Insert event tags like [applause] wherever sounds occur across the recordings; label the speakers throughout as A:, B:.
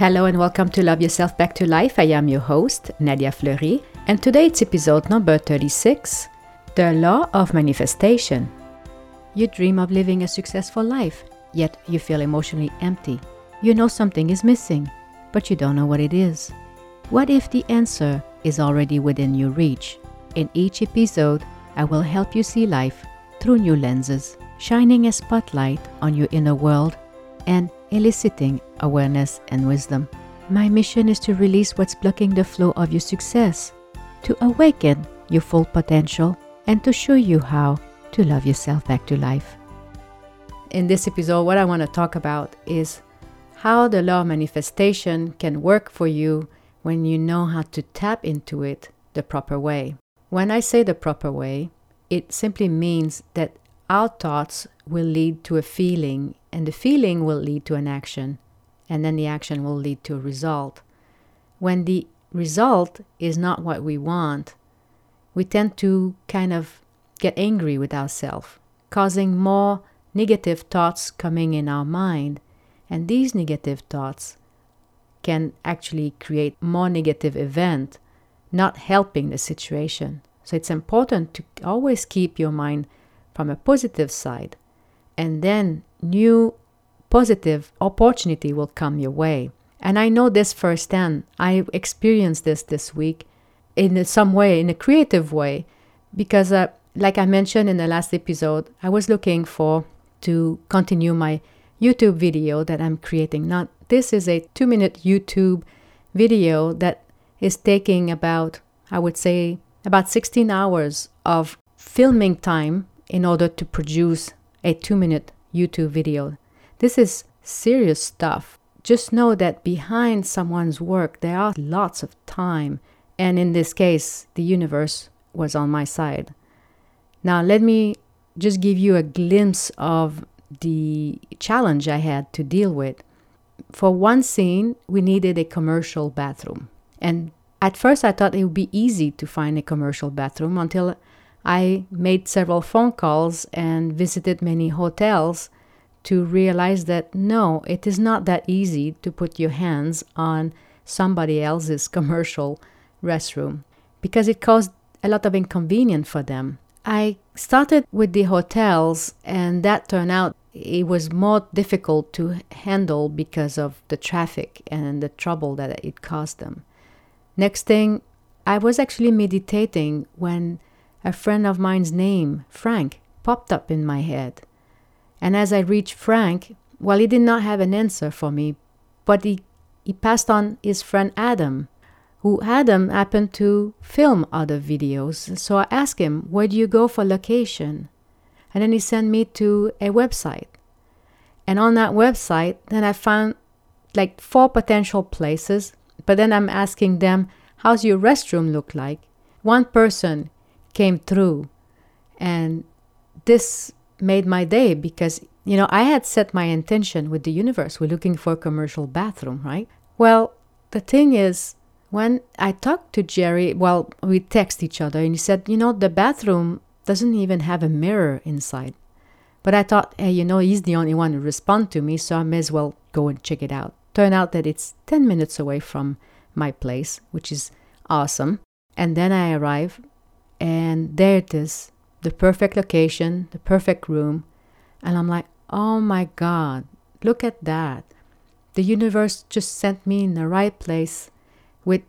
A: Hello and welcome to Love Yourself Back to Life. I am your host, Nadia Fleury, and today it's episode number 36 The Law of Manifestation. You dream of living a successful life, yet you feel emotionally empty. You know something is missing, but you don't know what it is. What if the answer is already within your reach? In each episode, I will help you see life through new lenses, shining a spotlight on your inner world and eliciting awareness and wisdom. My mission is to release what's blocking the flow of your success, to awaken your full potential, and to show you how to love yourself back to life. In this episode, what I want to talk about is how the law of manifestation can work for you when you know how to tap into it the proper way. When I say the proper way, it simply means that our thoughts will lead to a feeling, and the feeling will lead to an action, and then the action will lead to a result. When the result is not what we want, we tend to kind of get angry with ourselves, causing more negative thoughts coming in our mind. And these negative thoughts can actually create more negative event, not helping the situation. So it's important to always keep your mind from a positive side, and then new positive opportunity will come your way. And I know this firsthand. I experienced this this week in some way, in a creative way, because, uh, like I mentioned in the last episode, I was looking for to continue my YouTube video that I'm creating. Now, this is a two minute YouTube video that is taking about, I would say, about 16 hours of filming time in order to produce a two minute YouTube video. This is serious stuff. Just know that behind someone's work, there are lots of time. And in this case, the universe was on my side. Now, let me just give you a glimpse of the challenge I had to deal with. For one scene, we needed a commercial bathroom. And at first, I thought it would be easy to find a commercial bathroom until I made several phone calls and visited many hotels to realize that no, it is not that easy to put your hands on somebody else's [laughs] commercial restroom because it caused a lot of inconvenience for them. I started with the hotels, and that turned out it was more difficult to handle because of the traffic and the trouble that it caused them. Next thing, I was actually meditating when a friend of mine's name, Frank, popped up in my head. And as I reached Frank, well, he did not have an answer for me, but he, he passed on his friend Adam, who Adam happened to film other videos. So I asked him, Where do you go for location? And then he sent me to a website. And on that website, then I found like four potential places. But then I'm asking them, How's your restroom look like? One person came through. And this made my day because, you know, I had set my intention with the universe. We're looking for a commercial bathroom, right? Well, the thing is, when I talked to Jerry, well, we text each other, and he said, you know, the bathroom doesn't even have a mirror inside. But I thought, hey, you know, he's the only one who respond to me, so I may as well go and check it out. Turn out that it's 10 minutes away from my place, which is awesome. And then I arrive and there it is, the perfect location, the perfect room. And I'm like, oh my God, look at that. The universe just sent me in the right place with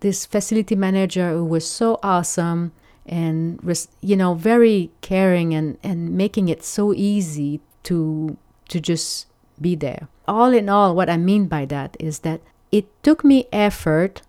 A: this facility manager who was so awesome and was, you know very caring and and making it so easy to to just be there all in all what i mean by that is that it took me effort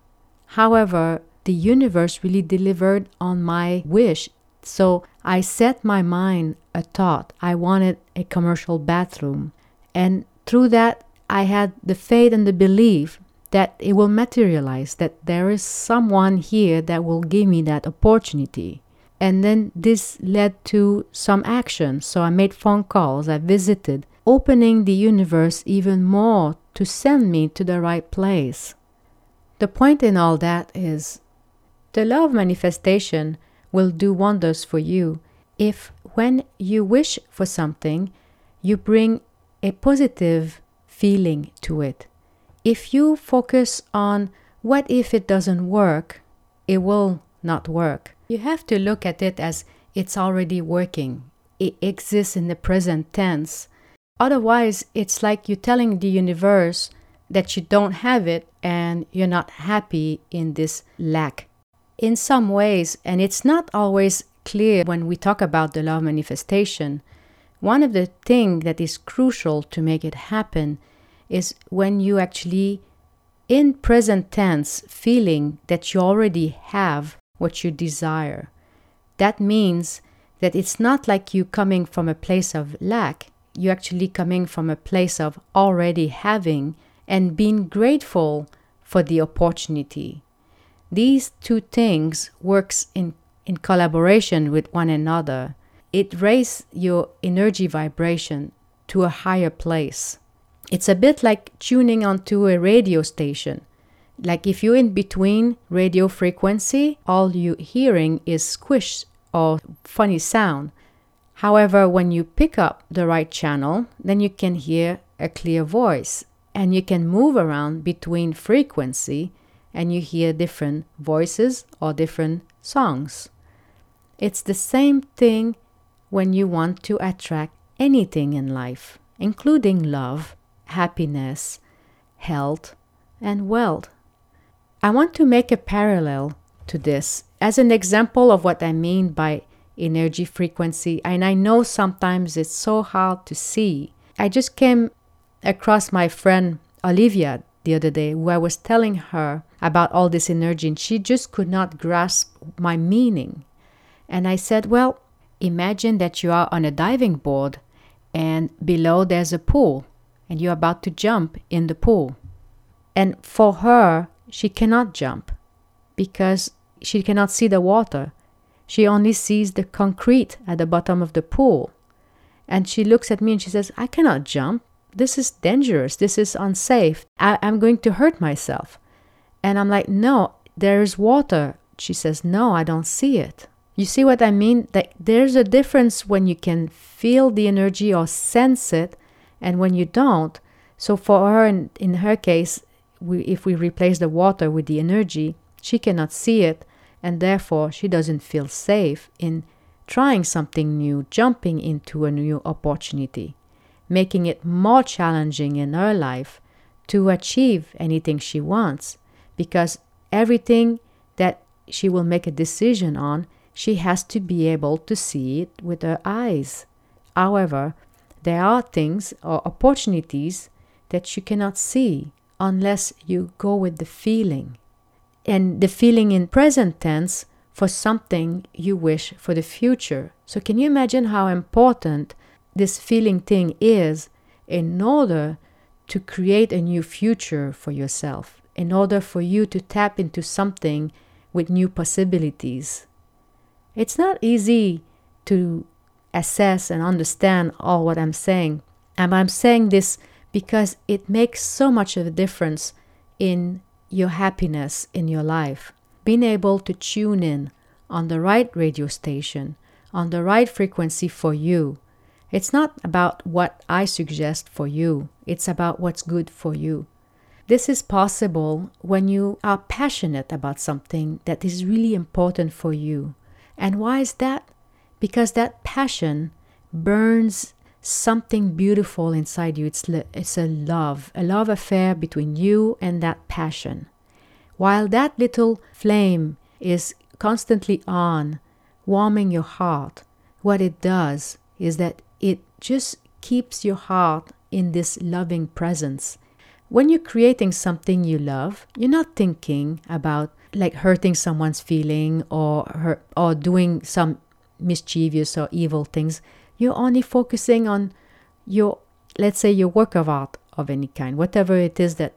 A: however the universe really delivered on my wish. So I set my mind a thought. I wanted a commercial bathroom. And through that, I had the faith and the belief that it will materialize, that there is someone here that will give me that opportunity. And then this led to some action. So I made phone calls, I visited, opening the universe even more to send me to the right place. The point in all that is the law of manifestation will do wonders for you if, when you wish for something, you bring a positive feeling to it. if you focus on what if it doesn't work, it will not work. You have to look at it as it's already working. It exists in the present tense. Otherwise, it's like you're telling the universe that you don't have it and you're not happy in this lack. In some ways, and it's not always clear when we talk about the law of manifestation, one of the things that is crucial to make it happen is when you actually in present tense feeling that you already have what you desire. That means that it's not like you coming from a place of lack, you're actually coming from a place of already having and being grateful for the opportunity. These two things works in, in collaboration with one another. It raises your energy vibration to a higher place. It's a bit like tuning onto a radio station. Like if you're in between radio frequency, all you're hearing is squish or funny sound. However, when you pick up the right channel, then you can hear a clear voice and you can move around between frequency and you hear different voices or different songs. It's the same thing when you want to attract anything in life, including love, happiness, health, and wealth. I want to make a parallel to this as an example of what I mean by energy frequency, and I know sometimes it's so hard to see. I just came across my friend Olivia the other day, who I was telling her about all this energy, and she just could not grasp my meaning. And I said, Well, imagine that you are on a diving board and below there's a pool, and you're about to jump in the pool. And for her, she cannot jump because she cannot see the water. She only sees the concrete at the bottom of the pool. And she looks at me and she says, I cannot jump this is dangerous. This is unsafe. I, am going to hurt myself. And I'm like, no, there's water. She says, no, I don't see it. You see what I mean? That there's a difference when you can feel the energy or sense it and when you don't. So for her, in, in her case, we, if we replace the water with the energy, she cannot see it and therefore she doesn't feel safe in trying something new, jumping into a new opportunity making it more challenging in her life to achieve anything she wants because everything that she will make a decision on, she has to be able to see it with her eyes. However, there are things or opportunities that you cannot see unless you go with the feeling. And the feeling in present tense for something you wish for the future. So, can you imagine how important this feeling thing is in order to create a new future for yourself, in order for you to tap into something with new possibilities. It's not easy to assess and understand all what I'm saying. And I'm saying this because it makes so much of a difference in your happiness in your life. Being able to tune in on the right radio station, on the right frequency for you, it's not about what I suggest for you, it's about what's good for you. This is possible when you are passionate about something that is really important for you. And why is that? Because that passion burns something beautiful inside you. It's, it's a love, a love affair between you and that passion. While that little flame is constantly on, warming your heart, what it does is that it just keeps your heart in this loving presence. When you're creating something you love, you're not thinking about like hurting someone's feeling or hurt, or doing some mischievous or evil things. You're only focusing on your let's say your work of art of any kind, whatever it is that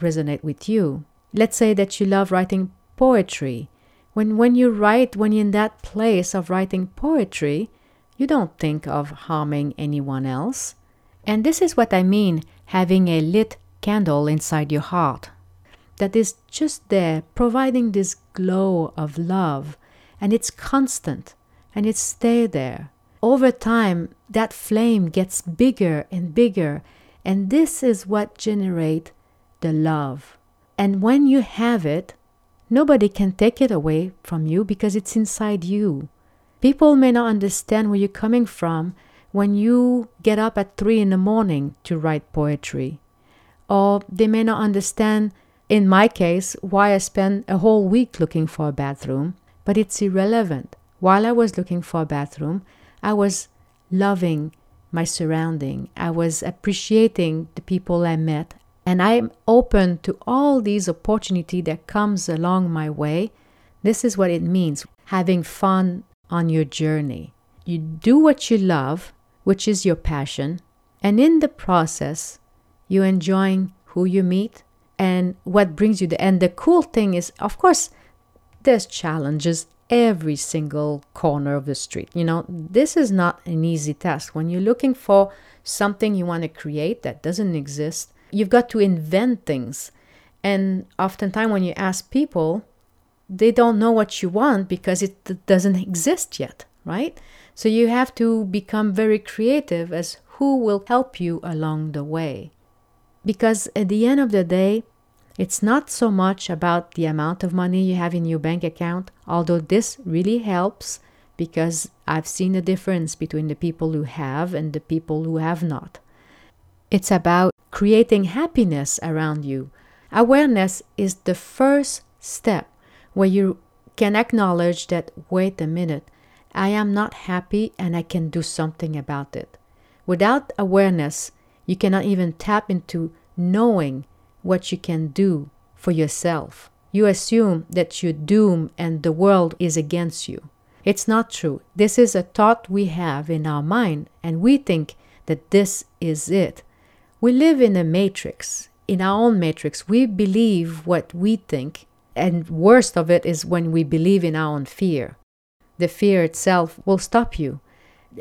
A: resonate with you. Let's say that you love writing poetry. When when you write, when you're in that place of writing poetry, you don't think of harming anyone else. And this is what I mean having a lit candle inside your heart that is just there, providing this glow of love, and it's constant and it stays there. Over time, that flame gets bigger and bigger, and this is what generates the love. And when you have it, nobody can take it away from you because it's inside you. People may not understand where you're coming from when you get up at three in the morning to write poetry. Or they may not understand, in my case, why I spend a whole week looking for a bathroom, but it's irrelevant. While I was looking for a bathroom, I was loving my surrounding. I was appreciating the people I met and I'm open to all these opportunity that comes along my way. This is what it means having fun on your journey. You do what you love, which is your passion, and in the process, you're enjoying who you meet and what brings you the and the cool thing is of course there's challenges every single corner of the street. You know, this is not an easy task. When you're looking for something you want to create that doesn't exist, you've got to invent things. And oftentimes, when you ask people, they don't know what you want because it doesn't exist yet, right? So you have to become very creative as who will help you along the way. Because at the end of the day, it's not so much about the amount of money you have in your bank account, although this really helps because I've seen the difference between the people who have and the people who have not. It's about creating happiness around you. Awareness is the first step where you can acknowledge that, wait a minute, I am not happy and I can do something about it. Without awareness, you cannot even tap into knowing what you can do for yourself. You assume that you're doomed and the world is against you. It's not true. This is a thought we have in our mind, and we think that this is it. We live in a matrix. In our own matrix, we believe what we think, and worst of it is when we believe in our own fear. The fear itself will stop you.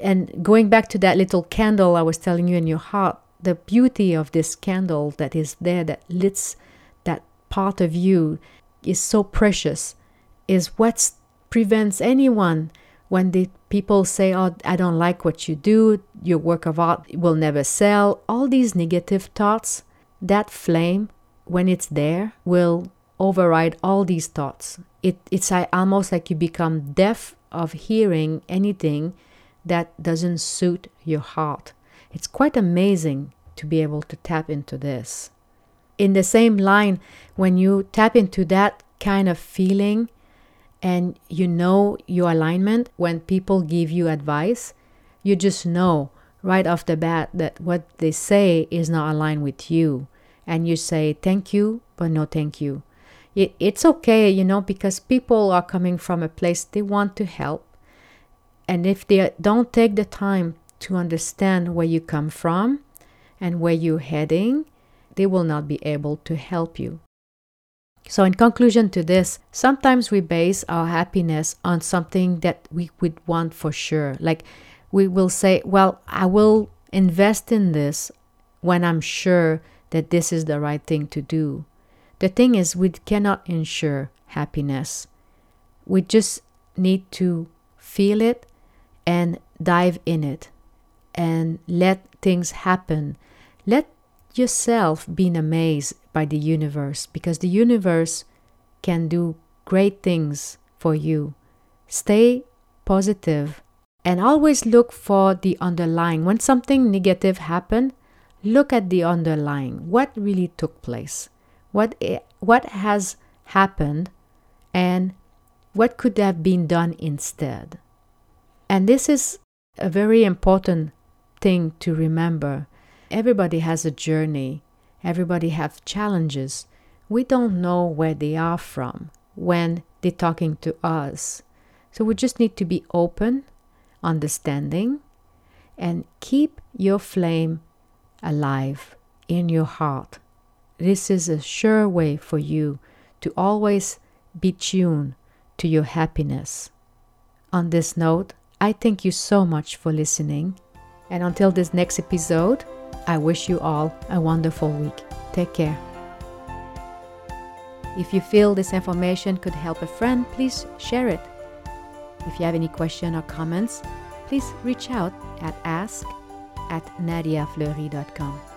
A: And going back to that little candle I was telling you in your heart, the beauty of this candle that is there that lights that part of you is so precious is what prevents anyone when the people say oh i don't like what you do your work of art will never sell all these negative thoughts that flame when it's there will override all these thoughts it, it's almost like you become deaf of hearing anything that doesn't suit your heart it's quite amazing to be able to tap into this. In the same line, when you tap into that kind of feeling and you know your alignment, when people give you advice, you just know right off the bat that what they say is not aligned with you. And you say, thank you, but no thank you. It, it's okay, you know, because people are coming from a place they want to help. And if they don't take the time to understand where you come from and where you're heading, they will not be able to help you. So, in conclusion to this, sometimes we base our happiness on something that we would want for sure. Like we will say, Well, I will invest in this when I'm sure that this is the right thing to do. The thing is, we cannot ensure happiness. We just need to feel it and dive in it and let things happen. Let yourself be amazed by the universe because the universe can do great things for you. Stay positive and always look for the underlying. When something negative happened, look at the underlying. What really took place? What what has happened and what could have been done instead? And this is a very important thing to remember. Everybody has a journey. Everybody have challenges. We don't know where they are from when they're talking to us. So we just need to be open, understanding, and keep your flame alive in your heart. This is a sure way for you to always be tuned to your happiness. On this note, I thank you so much for listening and until this next episode, I wish you all a wonderful week. Take care. If you feel this information could help a friend, please share it. If you have any questions or comments, please reach out at ask at nadiafleury.com.